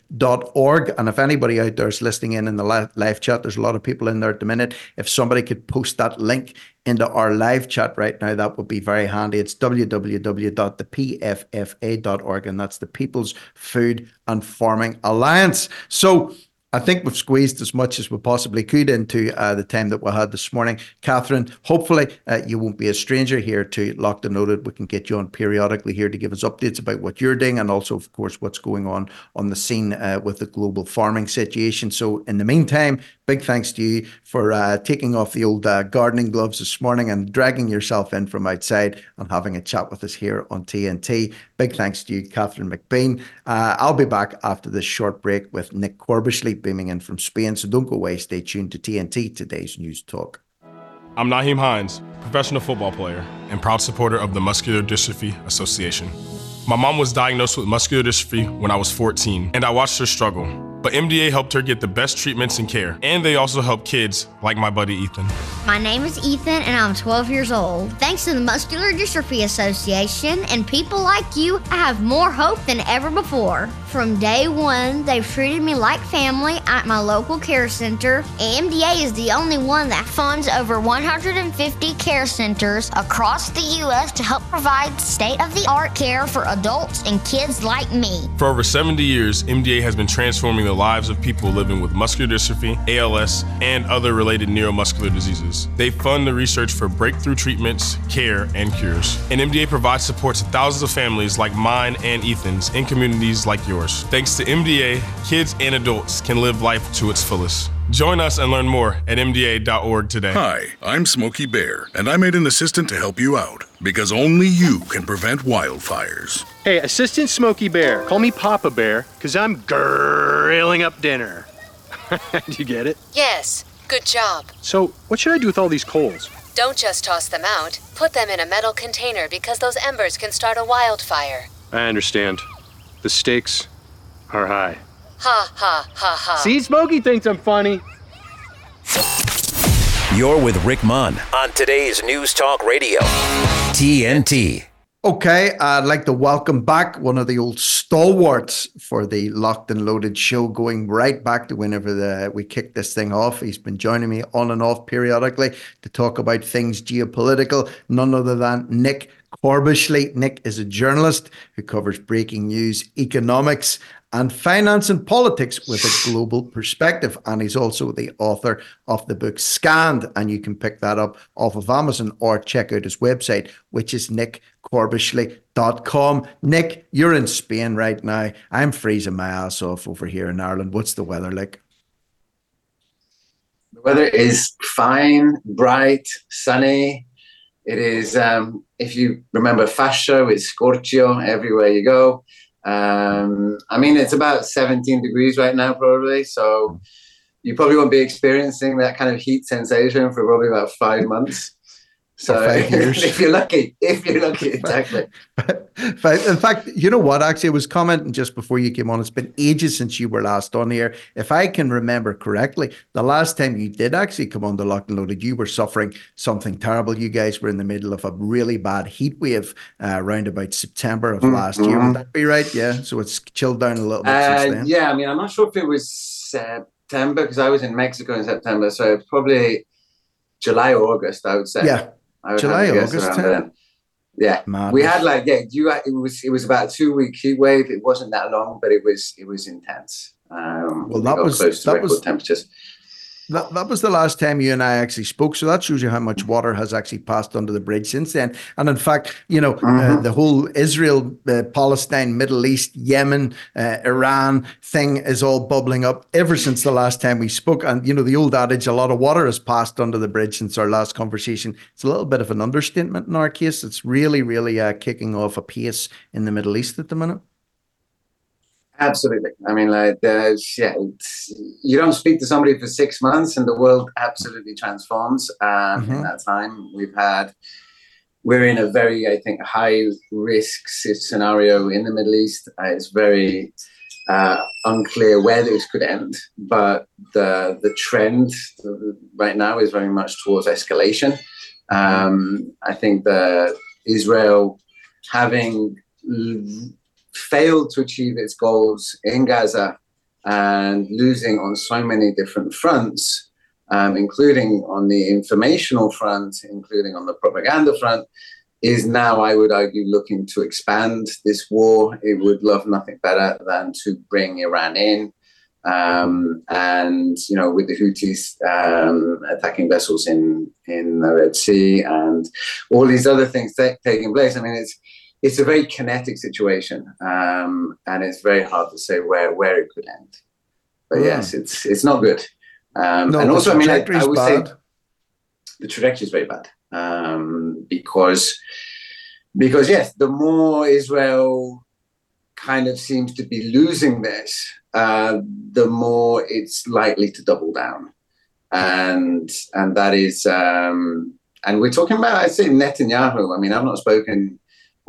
Speaker 2: And if anybody out there is listening in in the live chat, there's a lot of people in there at the minute. If somebody could post that link into our live chat right now, that would be very handy. It's www.thepffa.org, and that's the People's Food and Farming Alliance. So I think we've squeezed as much as we possibly could into uh, the time that we had this morning. Katherine, hopefully uh, you won't be a stranger here to Locked and Loaded. We can get you on periodically here to give us updates about what you're doing and also, of course, what's going on on the scene uh, with the global farming situation. So, in the meantime, big thanks to you for uh, taking off the old uh, gardening gloves this morning and dragging yourself in from outside and having a chat with us here on TNT. Big thanks to you, Katherine McBean. Uh, I'll be back after this short break with Nick Corbishley beaming in from Spain. So don't go away. Stay tuned to TNT, today's News Talk.
Speaker 13: I'm Nyheim Hines, professional football player and proud supporter of the Muscular Dystrophy Association. My mom was diagnosed with muscular dystrophy when I was 14, and I watched her struggle. But MDA helped her get the best treatments and care, and they also help kids like my buddy Ethan.
Speaker 14: My name is Ethan, and I'm 12 years old. Thanks to the Muscular Dystrophy Association and people like you, I have more hope than ever before. From day one, they've treated me like family at my local care center. AMDA is the only one that funds over 150 care centers across the U.S. to help provide state of the art care for adults and kids like me.
Speaker 13: For over 70 years, MDA has been transforming the lives of people living with muscular dystrophy, ALS, and other related neuromuscular diseases. They fund the research for breakthrough treatments, care, and cures. And MDA provides support to thousands of families like mine and Ethan's in communities like yours. Thanks to MDA, kids and adults can live life to its fullest. Join us and learn more at MDA.org today.
Speaker 15: Hi, I'm Smokey Bear, and I made an assistant to help you out because only you can prevent wildfires.
Speaker 16: Hey, Assistant Smokey Bear. Call me Papa Bear, because I'm grilling up dinner. do you get it?
Speaker 17: Yes, good job.
Speaker 16: So, what should I do with all these coals?
Speaker 17: Don't just toss them out. Put them in a metal container because those embers can start a wildfire.
Speaker 16: I understand. The stakes are high.
Speaker 17: Ha ha ha ha.
Speaker 16: See, Smokey thinks I'm funny.
Speaker 1: You're with Rick Munn on today's News Talk Radio, TNT.
Speaker 2: Okay, I'd like to welcome back one of the old stalwarts for the Locked and Loaded show, going right back to whenever the, we kicked this thing off. He's been joining me on and off periodically to talk about things geopolitical, none other than Nick Corbishley. Nick is a journalist who covers breaking news, economics, and finance and politics with a global perspective. And he's also the author of the book Scanned. And you can pick that up off of Amazon or check out his website, which is nickcorbishley.com. Nick, you're in Spain right now. I'm freezing my ass off over here in Ireland. What's the weather like?
Speaker 18: The weather is fine, bright, sunny. It is, um, if you remember Fast Show, it's Scorchio everywhere you go. Um, I mean, it's about 17 degrees right now, probably. So you probably won't be experiencing that kind of heat sensation for probably about five months. So five years. if you're lucky, if you're lucky, exactly.
Speaker 2: In fact, you know what? Actually, I was commenting just before you came on. It's been ages since you were last on here. If I can remember correctly, the last time you did actually come on the Locked and Loaded, you were suffering something terrible. You guys were in the middle of a really bad heat wave uh, around about September of mm-hmm. last year. Would that be right? Yeah. So it's chilled down a little bit uh, since then.
Speaker 18: Yeah. I mean, I'm not sure if it was September because I was in Mexico in September. So it's probably July or August, I would say.
Speaker 2: Yeah. July, August time.
Speaker 18: Yeah, Madness. we had like yeah, you it was it was about a two week heat wave. It wasn't that long, but it was it was intense. Um,
Speaker 2: well, that was
Speaker 18: close
Speaker 2: to that was
Speaker 18: temperatures.
Speaker 2: That, that was the last time you and I actually spoke. So that shows you how much water has actually passed under the bridge since then. And in fact, you know, uh, mm-hmm. uh, the whole Israel, uh, Palestine, Middle East, Yemen, uh, Iran thing is all bubbling up ever since the last time we spoke. And, you know, the old adage, a lot of water has passed under the bridge since our last conversation. It's a little bit of an understatement in our case. It's really, really uh, kicking off a pace in the Middle East at the minute.
Speaker 18: Absolutely. I mean, like, there's, yeah, you don't speak to somebody for six months and the world absolutely transforms. Um, mm-hmm. In that time, we've had, we're in a very, I think, high risk scenario in the Middle East. Uh, it's very uh, unclear where this could end, but the the trend right now is very much towards escalation. Um, I think that Israel having failed to achieve its goals in Gaza and losing on so many different fronts, um, including on the informational front, including on the propaganda front, is now, I would argue, looking to expand this war. It would love nothing better than to bring Iran in. Um, and you know, with the Houthis um, attacking vessels in in the Red Sea and all these other things t- taking place, I mean, it's it's a very kinetic situation, um, and it's very hard to say where where it could end. But mm. yes, it's it's not good. Um, no, and also, I mean, I, I would bad. say the trajectory is very bad um, because because yes, the more Israel kind of seems to be losing this, uh, the more it's likely to double down. and and that is um, and we're talking about I say Netanyahu. I mean, I've not spoken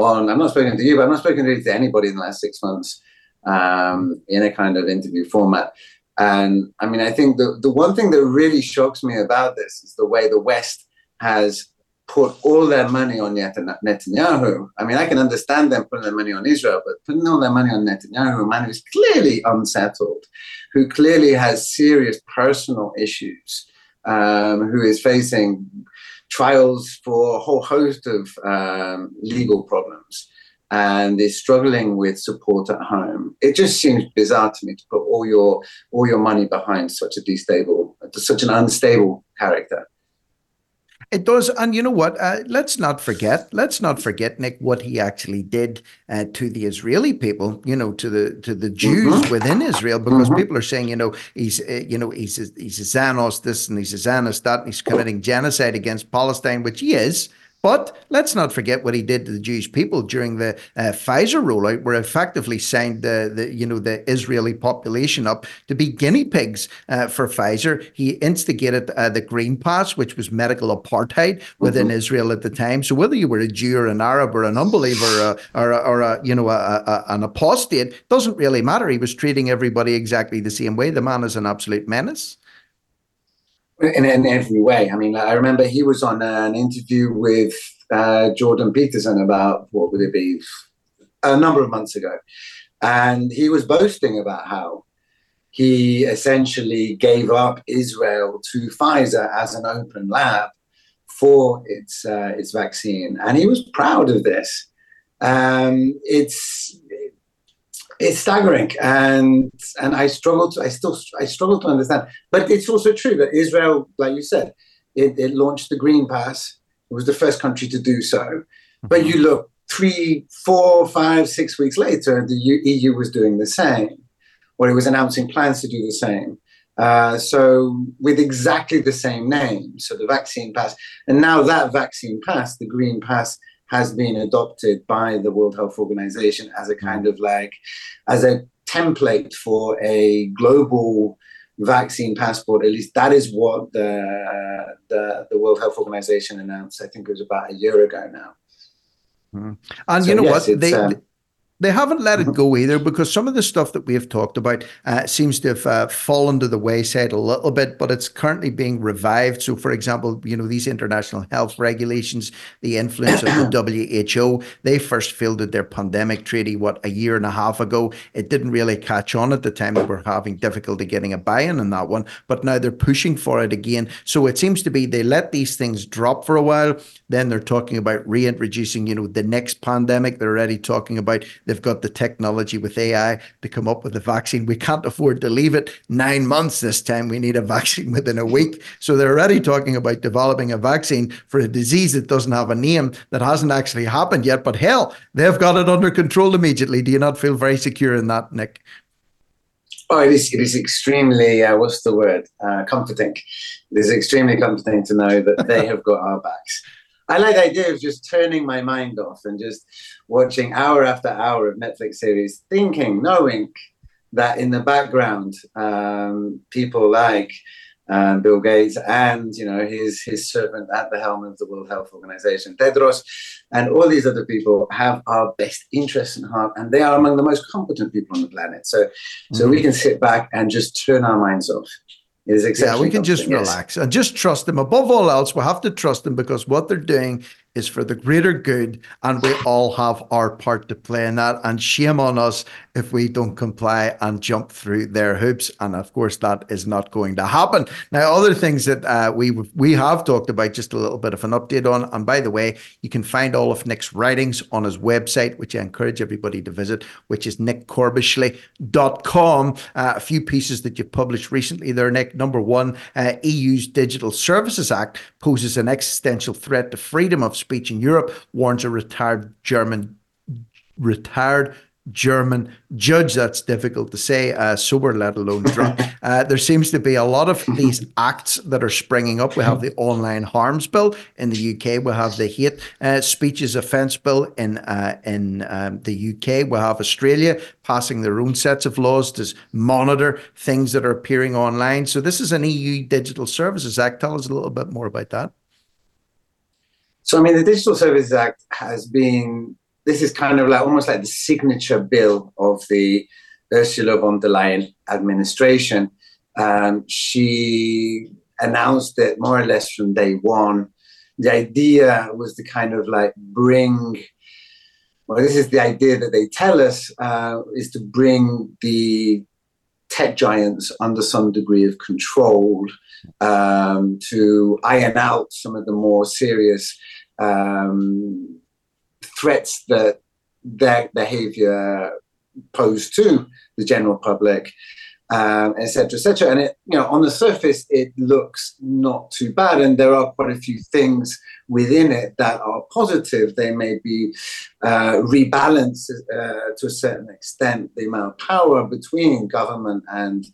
Speaker 18: on I'm not speaking to you, but I'm not spoken really to anybody in the last six months um, in a kind of interview format. And I mean, I think the, the one thing that really shocks me about this is the way the West has put all their money on Netanyahu. I mean, I can understand them putting their money on Israel, but putting all their money on Netanyahu, a man who's clearly unsettled, who clearly has serious personal issues, um, who is facing trials for a whole host of um, legal problems and is struggling with support at home. It just seems bizarre to me to put all your all your money behind such a destable, such an unstable character.
Speaker 2: It does, and you know what? Uh, let's not forget. Let's not forget, Nick, what he actually did uh, to the Israeli people. You know, to the to the Jews mm-hmm. within Israel, because mm-hmm. people are saying, you know, he's uh, you know he's a, he's a Zionist this and he's a Zionist that, and he's committing genocide against Palestine, which he is. But let's not forget what he did to the Jewish people during the uh, Pfizer rollout, where effectively signed the, the you know the Israeli population up to be guinea pigs uh, for Pfizer. He instigated uh, the Green Pass, which was medical apartheid within mm-hmm. Israel at the time. So whether you were a Jew or an Arab or an unbeliever or, or, or a, you know a, a, an apostate doesn't really matter. He was treating everybody exactly the same way. The man is an absolute menace
Speaker 18: in, in every way. I mean, I remember he was on an interview with uh, Jordan Peterson about what would it be a number of months ago, and he was boasting about how he essentially gave up Israel to Pfizer as an open lab for its uh, its vaccine, and he was proud of this. Um, it's it's staggering. And and i struggle to i still i struggle to understand. But it's also true that israel like you said it, it launched the green pass. It was the first country to do so. Mm-hmm. but you look three four five six weeks later the eu was doing the same or it was announcing plans to do the same. Uh, so with exactly the same name so the vaccine pass. And now that vaccine pass the green pass has been adopted by the World Health Organization as a kind of like, as a template for a global vaccine passport. At least that is what the, the, the World Health Organization announced. I think it was about a year ago now.
Speaker 2: Mm-hmm. And so, you know yes, what? They, um, they haven't let it mm-hmm. go either because some of the stuff that we have talked about uh, seems to have uh, fallen to the wayside a little bit, but it's currently being revived. So, for example, you know, these international health regulations, the influence of the WHO, they first fielded their pandemic treaty, what, a year and a half ago. It didn't really catch on at the time. They were having difficulty getting a buy in on that one, but now they're pushing for it again. So it seems to be they let these things drop for a while. Then they're talking about reintroducing, you know, the next pandemic. They're already talking about They've got the technology with AI to come up with a vaccine. We can't afford to leave it nine months this time. We need a vaccine within a week. So they're already talking about developing a vaccine for a disease that doesn't have a name, that hasn't actually happened yet. But hell, they've got it under control immediately. Do you not feel very secure in that, Nick?
Speaker 18: Oh, it is, it is extremely, uh, what's the word? Uh, comforting. It is extremely comforting to know that they have got our backs. I like the idea of just turning my mind off and just watching hour after hour of Netflix series, thinking, knowing that in the background, um, people like uh, Bill Gates and you know his his servant at the helm of the World Health Organization, Tedros, and all these other people have our best interests in heart, and they are among the most competent people on the planet. So, mm-hmm. so we mm. can sit back and just turn our minds off is
Speaker 2: Yeah, we can just relax and just trust them. Above all else, we have to trust them because what they're doing is for the greater good, and we all have our part to play in that. And shame on us if we don't comply and jump through their hoops. And of course, that is not going to happen. Now, other things that uh, we we have talked about, just a little bit of an update on. And by the way, you can find all of Nick's writings on his website, which I encourage everybody to visit, which is nickcorbishley.com. Uh, a few pieces that you published recently there, Nick. Number one, uh, EU's Digital Services Act poses an existential threat to freedom of speech in Europe, warns a retired German retired German judge. That's difficult to say, uh, sober, let alone drunk. uh, there seems to be a lot of these acts that are springing up. We have the online harms bill in the UK. We have the hate uh, speeches offence bill in uh, in um, the UK. We have Australia passing their own sets of laws to monitor things that are appearing online. So this is an EU Digital Services Act. Tell us a little bit more about that.
Speaker 18: So, I mean, the Digital Services Act has been this is kind of like almost like the signature bill of the Ursula von der Leyen administration. Um, she announced it more or less from day one. The idea was to kind of like bring, well, this is the idea that they tell us, uh, is to bring the tech giants under some degree of control um, to iron out some of the more serious um, threats that their behavior pose to the general public, um, et cetera, et. And it, you know, on the surface, it looks not too bad, and there are quite a few things within it that are positive. They may be uh, uh, to a certain extent the amount of power between government and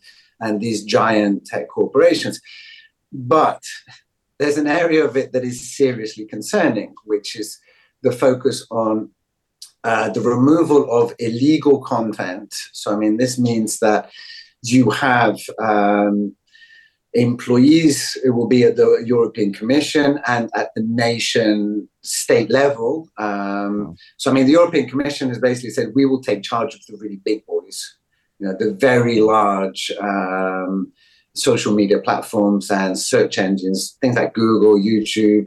Speaker 18: and these giant tech corporations, but there's an area of it that is seriously concerning, which is the focus on uh, the removal of illegal content. So, I mean, this means that you have um, employees it will be at the European Commission and at the nation state level. Um, so, I mean, the European Commission has basically said we will take charge of the really big boys, you know, the very large. Um, social media platforms and search engines, things like Google, YouTube,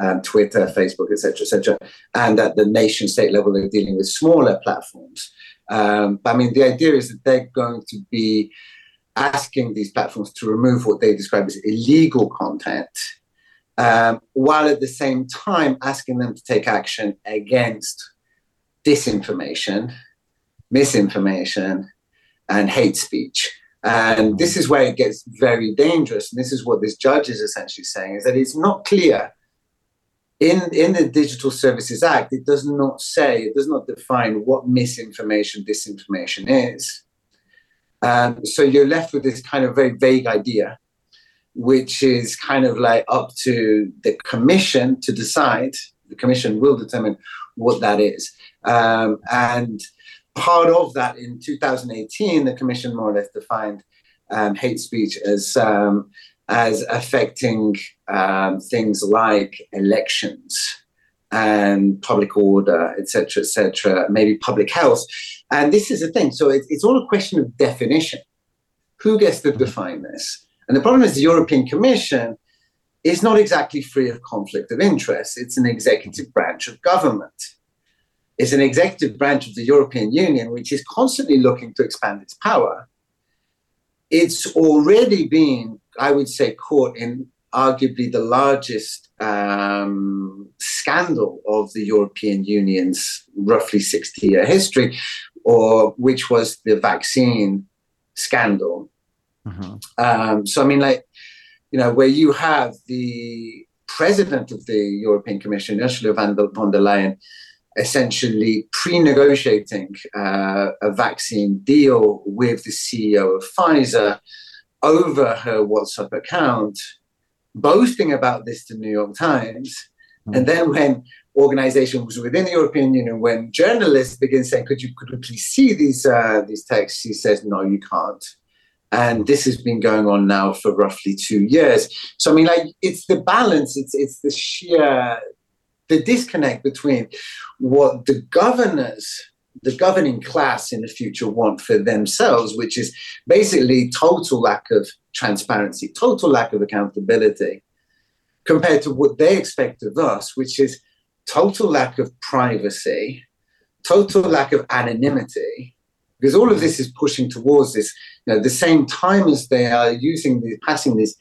Speaker 18: um, Twitter, Facebook, etc., etc. And at the nation state level, they're dealing with smaller platforms. Um, I mean, the idea is that they're going to be asking these platforms to remove what they describe as illegal content, um, while at the same time asking them to take action against disinformation, misinformation, and hate speech. And this is where it gets very dangerous. And this is what this judge is essentially saying is that it's not clear in, in the Digital Services Act, it does not say, it does not define what misinformation, disinformation is. Um, so you're left with this kind of very vague idea, which is kind of like up to the commission to decide. The commission will determine what that is. Um, and part of that in 2018, the commission more or less defined um, hate speech as um, as affecting um, things like elections and public order, etc., etc., maybe public health. And this is the thing. So it, it's all a question of definition. Who gets to define this? And the problem is the European Commission is not exactly free of conflict of interest. It's an executive branch of government is an executive branch of the European Union, which is constantly looking to expand its power. It's already been, I would say, caught in arguably the largest um, scandal of the European Union's roughly 60 year history, or which was the vaccine scandal. Mm-hmm. Um, so, I mean, like, you know, where you have the president of the European Commission, Ursula von der Leyen, essentially pre-negotiating uh, a vaccine deal with the CEO of Pfizer over her WhatsApp account, boasting about this to the New York Times. Mm-hmm. And then when organizations within the European Union, when journalists begin saying, "Could you could we please see these uh, these texts?" He says, "No, you can't." And this has been going on now for roughly two years. So I mean, like, it's the balance. It's it's the sheer the disconnect between what the governors the governing class in the future want for themselves, which is basically total lack of transparency, total lack of accountability, compared to what they expect of us, which is total lack of privacy, total lack of anonymity, because all of this is pushing towards this, you know, the same time as they are using the passing these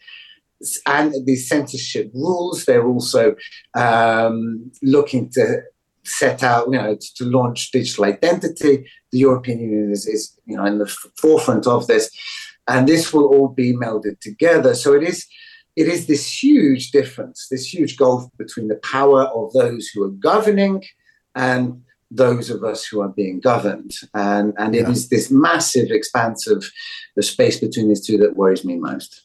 Speaker 18: and these censorship rules. They're also um, looking to set out, you know, to, to, launch digital identity. The European Union is, is, you know, in the forefront of this, and this will all be melded together. So it is, it is this huge difference, this huge gulf between the power of those who are governing and those of us who are being governed. And, and it
Speaker 2: Yeah.
Speaker 18: is this massive expanse of the space between these two that worries me most.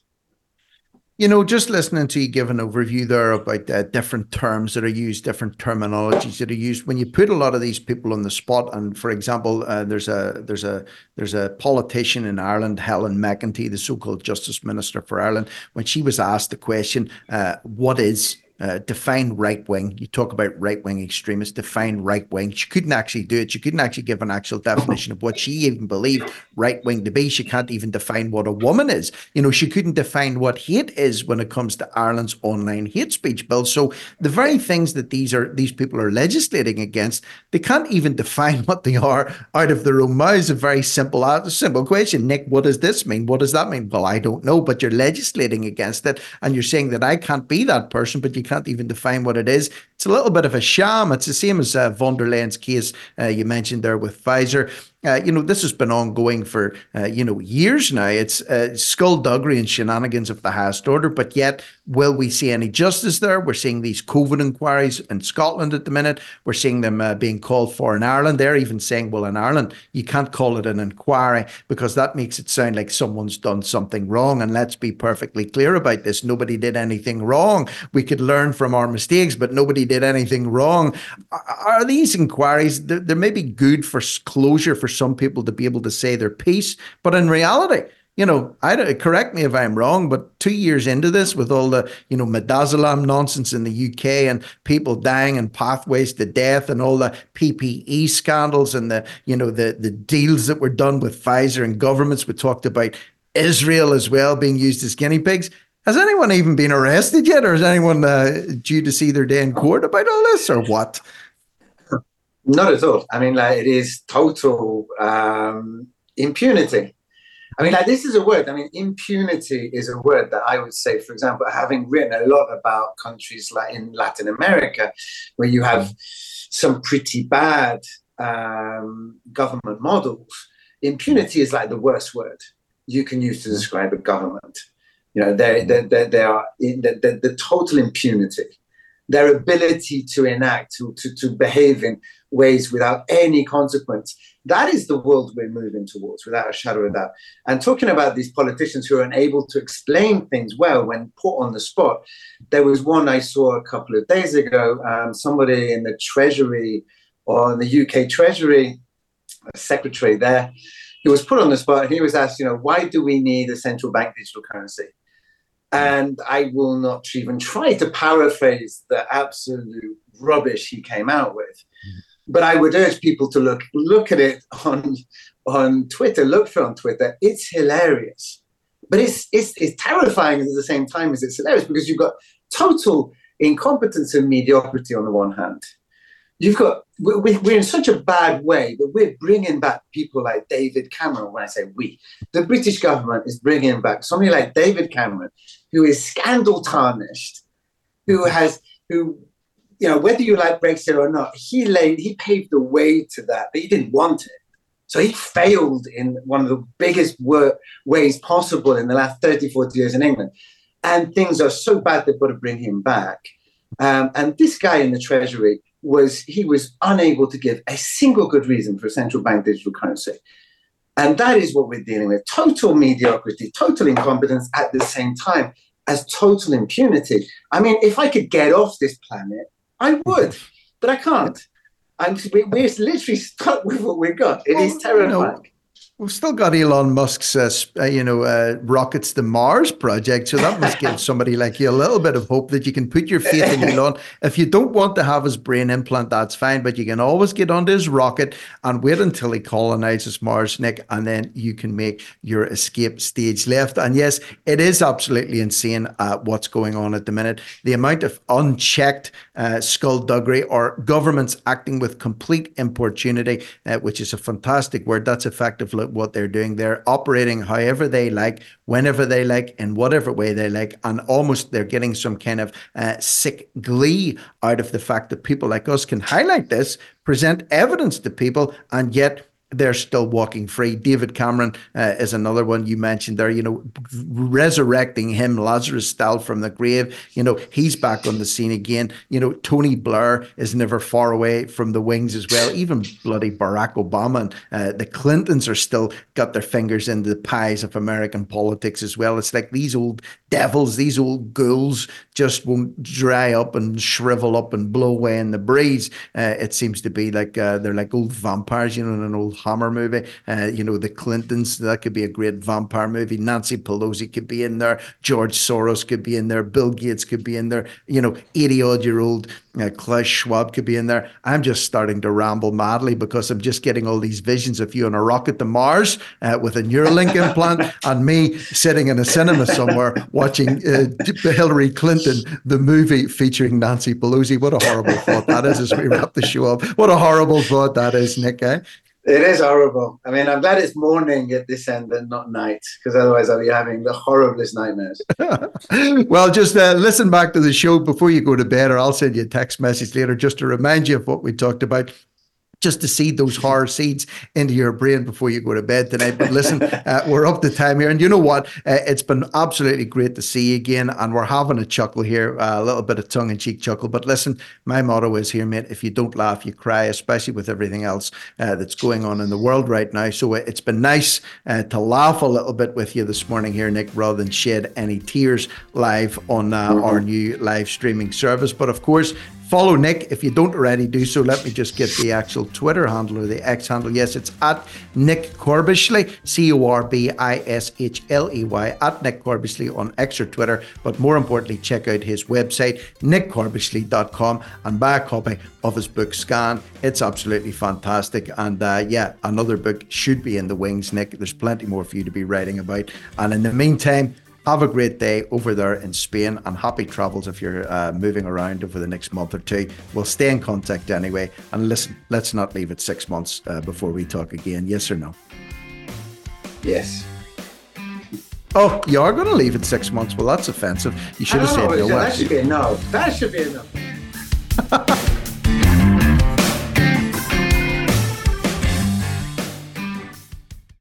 Speaker 2: You know, just listening to you give an overview there about uh, different terms that are used, different terminologies that are used. When you put a lot of these people on the spot, and for example, uh, there's a there's a there's a politician in Ireland, Helen McEntee, the so-called Justice Minister for Ireland, when she was asked the question, uh, "What is uh, define right wing. You talk about right wing extremists, define right wing. She couldn't actually do it. She couldn't actually give an actual definition of what she even believed right wing to be. She can't even define what a woman is. You know, she couldn't define what hate is when it comes to Ireland's online hate speech bill. So the very things that these are these people are legislating against, they can't even define what they are out of their own mouths. A very simple, uh, simple question. Nick, what does this mean? What does that mean? Well, I don't know, but you're legislating against it, and you're saying that I can't be that person, but you can't even define what it is. It's a little bit of a sham. It's the same as uh, von der Leyen's case uh, you mentioned there with Pfizer. Uh, you know, this has been ongoing for, uh, you know, years now. It's uh, skullduggery and shenanigans of the highest order, but yet, will we see any justice there? We're seeing these COVID inquiries in Scotland at the minute. We're seeing them uh, being called for in Ireland. They're even saying, well, in Ireland, you can't call it an inquiry because that makes it sound like someone's done something wrong. And let's be perfectly clear about this nobody did anything wrong. We could learn from our mistakes, but nobody did anything wrong. Are- these inquiries, they're maybe good for closure for some people to be able to say their piece, but in reality, you know, I correct me if I'm wrong, but two years into this, with all the you know midazolam nonsense in the UK and people dying and pathways to death and all the PPE scandals and the you know the the deals that were done with Pfizer and governments, we talked about Israel as well being used as guinea pigs. Has anyone even been arrested yet, or is anyone uh, due to see their day in court about all this, or what?
Speaker 18: Not at all. I mean, like it is total um, impunity. I mean, like this is a word. I mean, impunity is a word that I would say, for example, having written a lot about countries like in Latin America, where you have some pretty bad um, government models. Impunity is like the worst word you can use to describe a government. You know, they they they, they are in the, the, the total impunity their ability to enact, to, to, to behave in ways without any consequence. That is the world we're moving towards, without a shadow of doubt. And talking about these politicians who are unable to explain things well when put on the spot, there was one I saw a couple of days ago. Um, somebody in the Treasury or in the UK Treasury, secretary there, he was put on the spot. He was asked, you know, why do we need a central bank digital currency? And I will not even try to paraphrase the absolute rubbish he came out with. Mm. But I would urge people to look look at it on on Twitter. Look for it on Twitter. It's hilarious, but it's it's it's terrifying at the same time as it's hilarious because you've got total incompetence and mediocrity on the one hand. You've got we- we- we're in such a bad way that we're bringing back people like David Cameron. When I say we, the British government is bringing back somebody like David Cameron, who is scandal tarnished, who has who you know whether you like Brexit or not, he laid he paved the way to that, but he didn't want it. So he failed in one of the biggest wor- ways possible in the last 30, 40 years in England. And things are so bad they've got to bring him back. Um, and this guy in the Treasury was he was unable to give a single good reason for a central bank digital currency. And that is what we're dealing with total mediocrity, total incompetence at the same time as total impunity. I mean, if I could get off this planet, I would, but I can't. I'm, we- we're literally stuck with what we've got. It is
Speaker 2: Well, you know,
Speaker 18: terrifying.
Speaker 2: We've still got Elon Musk's, uh, uh, you know, uh, rockets to Mars project, so that must give somebody like you a little bit of hope that you can put your faith in Elon. If you don't want to have his brain implant, that's fine, but you can always get onto his rocket and wait until he colonizes Mars, Nick, and then you can make your escape stage left. And yes, it is absolutely insane uh, what's going on at the minute. The amount of unchecked uh, skullduggery or governments acting with complete importunity, uh, which is a fantastic word. That's effectively what they're doing. They're operating however they like, whenever they like, in whatever way they like, and almost they're getting some kind of uh, sick glee out of the fact that people like us can highlight this, present evidence to people, and yet they're still walking free. David Cameron uh, is another one you mentioned there. You know, resurrecting him, Lazarus style from the grave. You know, he's back on the scene again. You know, Tony Blair is never far away from the wings as well. Even bloody Barack Obama and uh, the Clintons are still got their fingers in the pies of American politics as well. It's like these old devils, these old ghouls just won't dry up and shrivel up and blow away in the breeze. Uh, it seems to be like uh, they're like old vampires, you know, in an old Hammer movie. Uh, you know, the Clintons, that could be a great vampire movie. Nancy Pelosi could be in there. George Soros could be in there. Bill Gates could be in there. You know, 80 odd year old uh, Klaus Schwab could be in there. I'm just starting to ramble madly because I'm just getting all these visions of you on a rocket to Mars uh, with a Neuralink implant and me sitting in a cinema somewhere watching uh, Hillary Clinton, the movie featuring Nancy Pelosi. What a horrible thought that is as we wrap the show up. What a horrible thought that is, Nick. Eh?
Speaker 18: It is horrible. I mean, I'm glad it's morning at this end and not night, because otherwise I'll be having the horriblest nightmares.
Speaker 2: well, just uh, listen back to the show before you go to bed, or I'll send you a text message later just to remind you of what we talked about just to seed those horror seeds into your brain before you go to bed tonight. But listen, uh, we're up to time here. And you know what? Uh, it's been absolutely great to see you again. And we're having a chuckle here, uh, a little bit of tongue in cheek chuckle. But listen, my motto is here, mate if you don't laugh, you cry, especially with everything else uh, that's going on in the world right now. So uh, it's been nice uh, to laugh a little bit with you this morning here, Nick, rather than shed any tears live on mm-hmm. our new live streaming service. But of course, Follow Nick if you don't already do so. Let me just get the actual Twitter handle or the X handle. Yes, it's at Nick Corbishley, C O R B I S H L E Y, at Nick Corbishley on X or Twitter. But more importantly, check out his website, nickcorbishley.com, and buy a copy of his book Scan. It's absolutely fantastic. And uh, yeah, another book should be in the wings, Nick. There's plenty more for you to be writing about. And in the meantime, have a great day over there in Spain and happy travels if you're uh, moving around over the next month or two. We'll stay in contact anyway. And listen, let's not leave it six months uh, before we talk again. Yes or no?
Speaker 18: Yes.
Speaker 2: Oh, you are going to leave it six months? Well, that's offensive. You should have said no.
Speaker 18: That should be a no. That should be a no.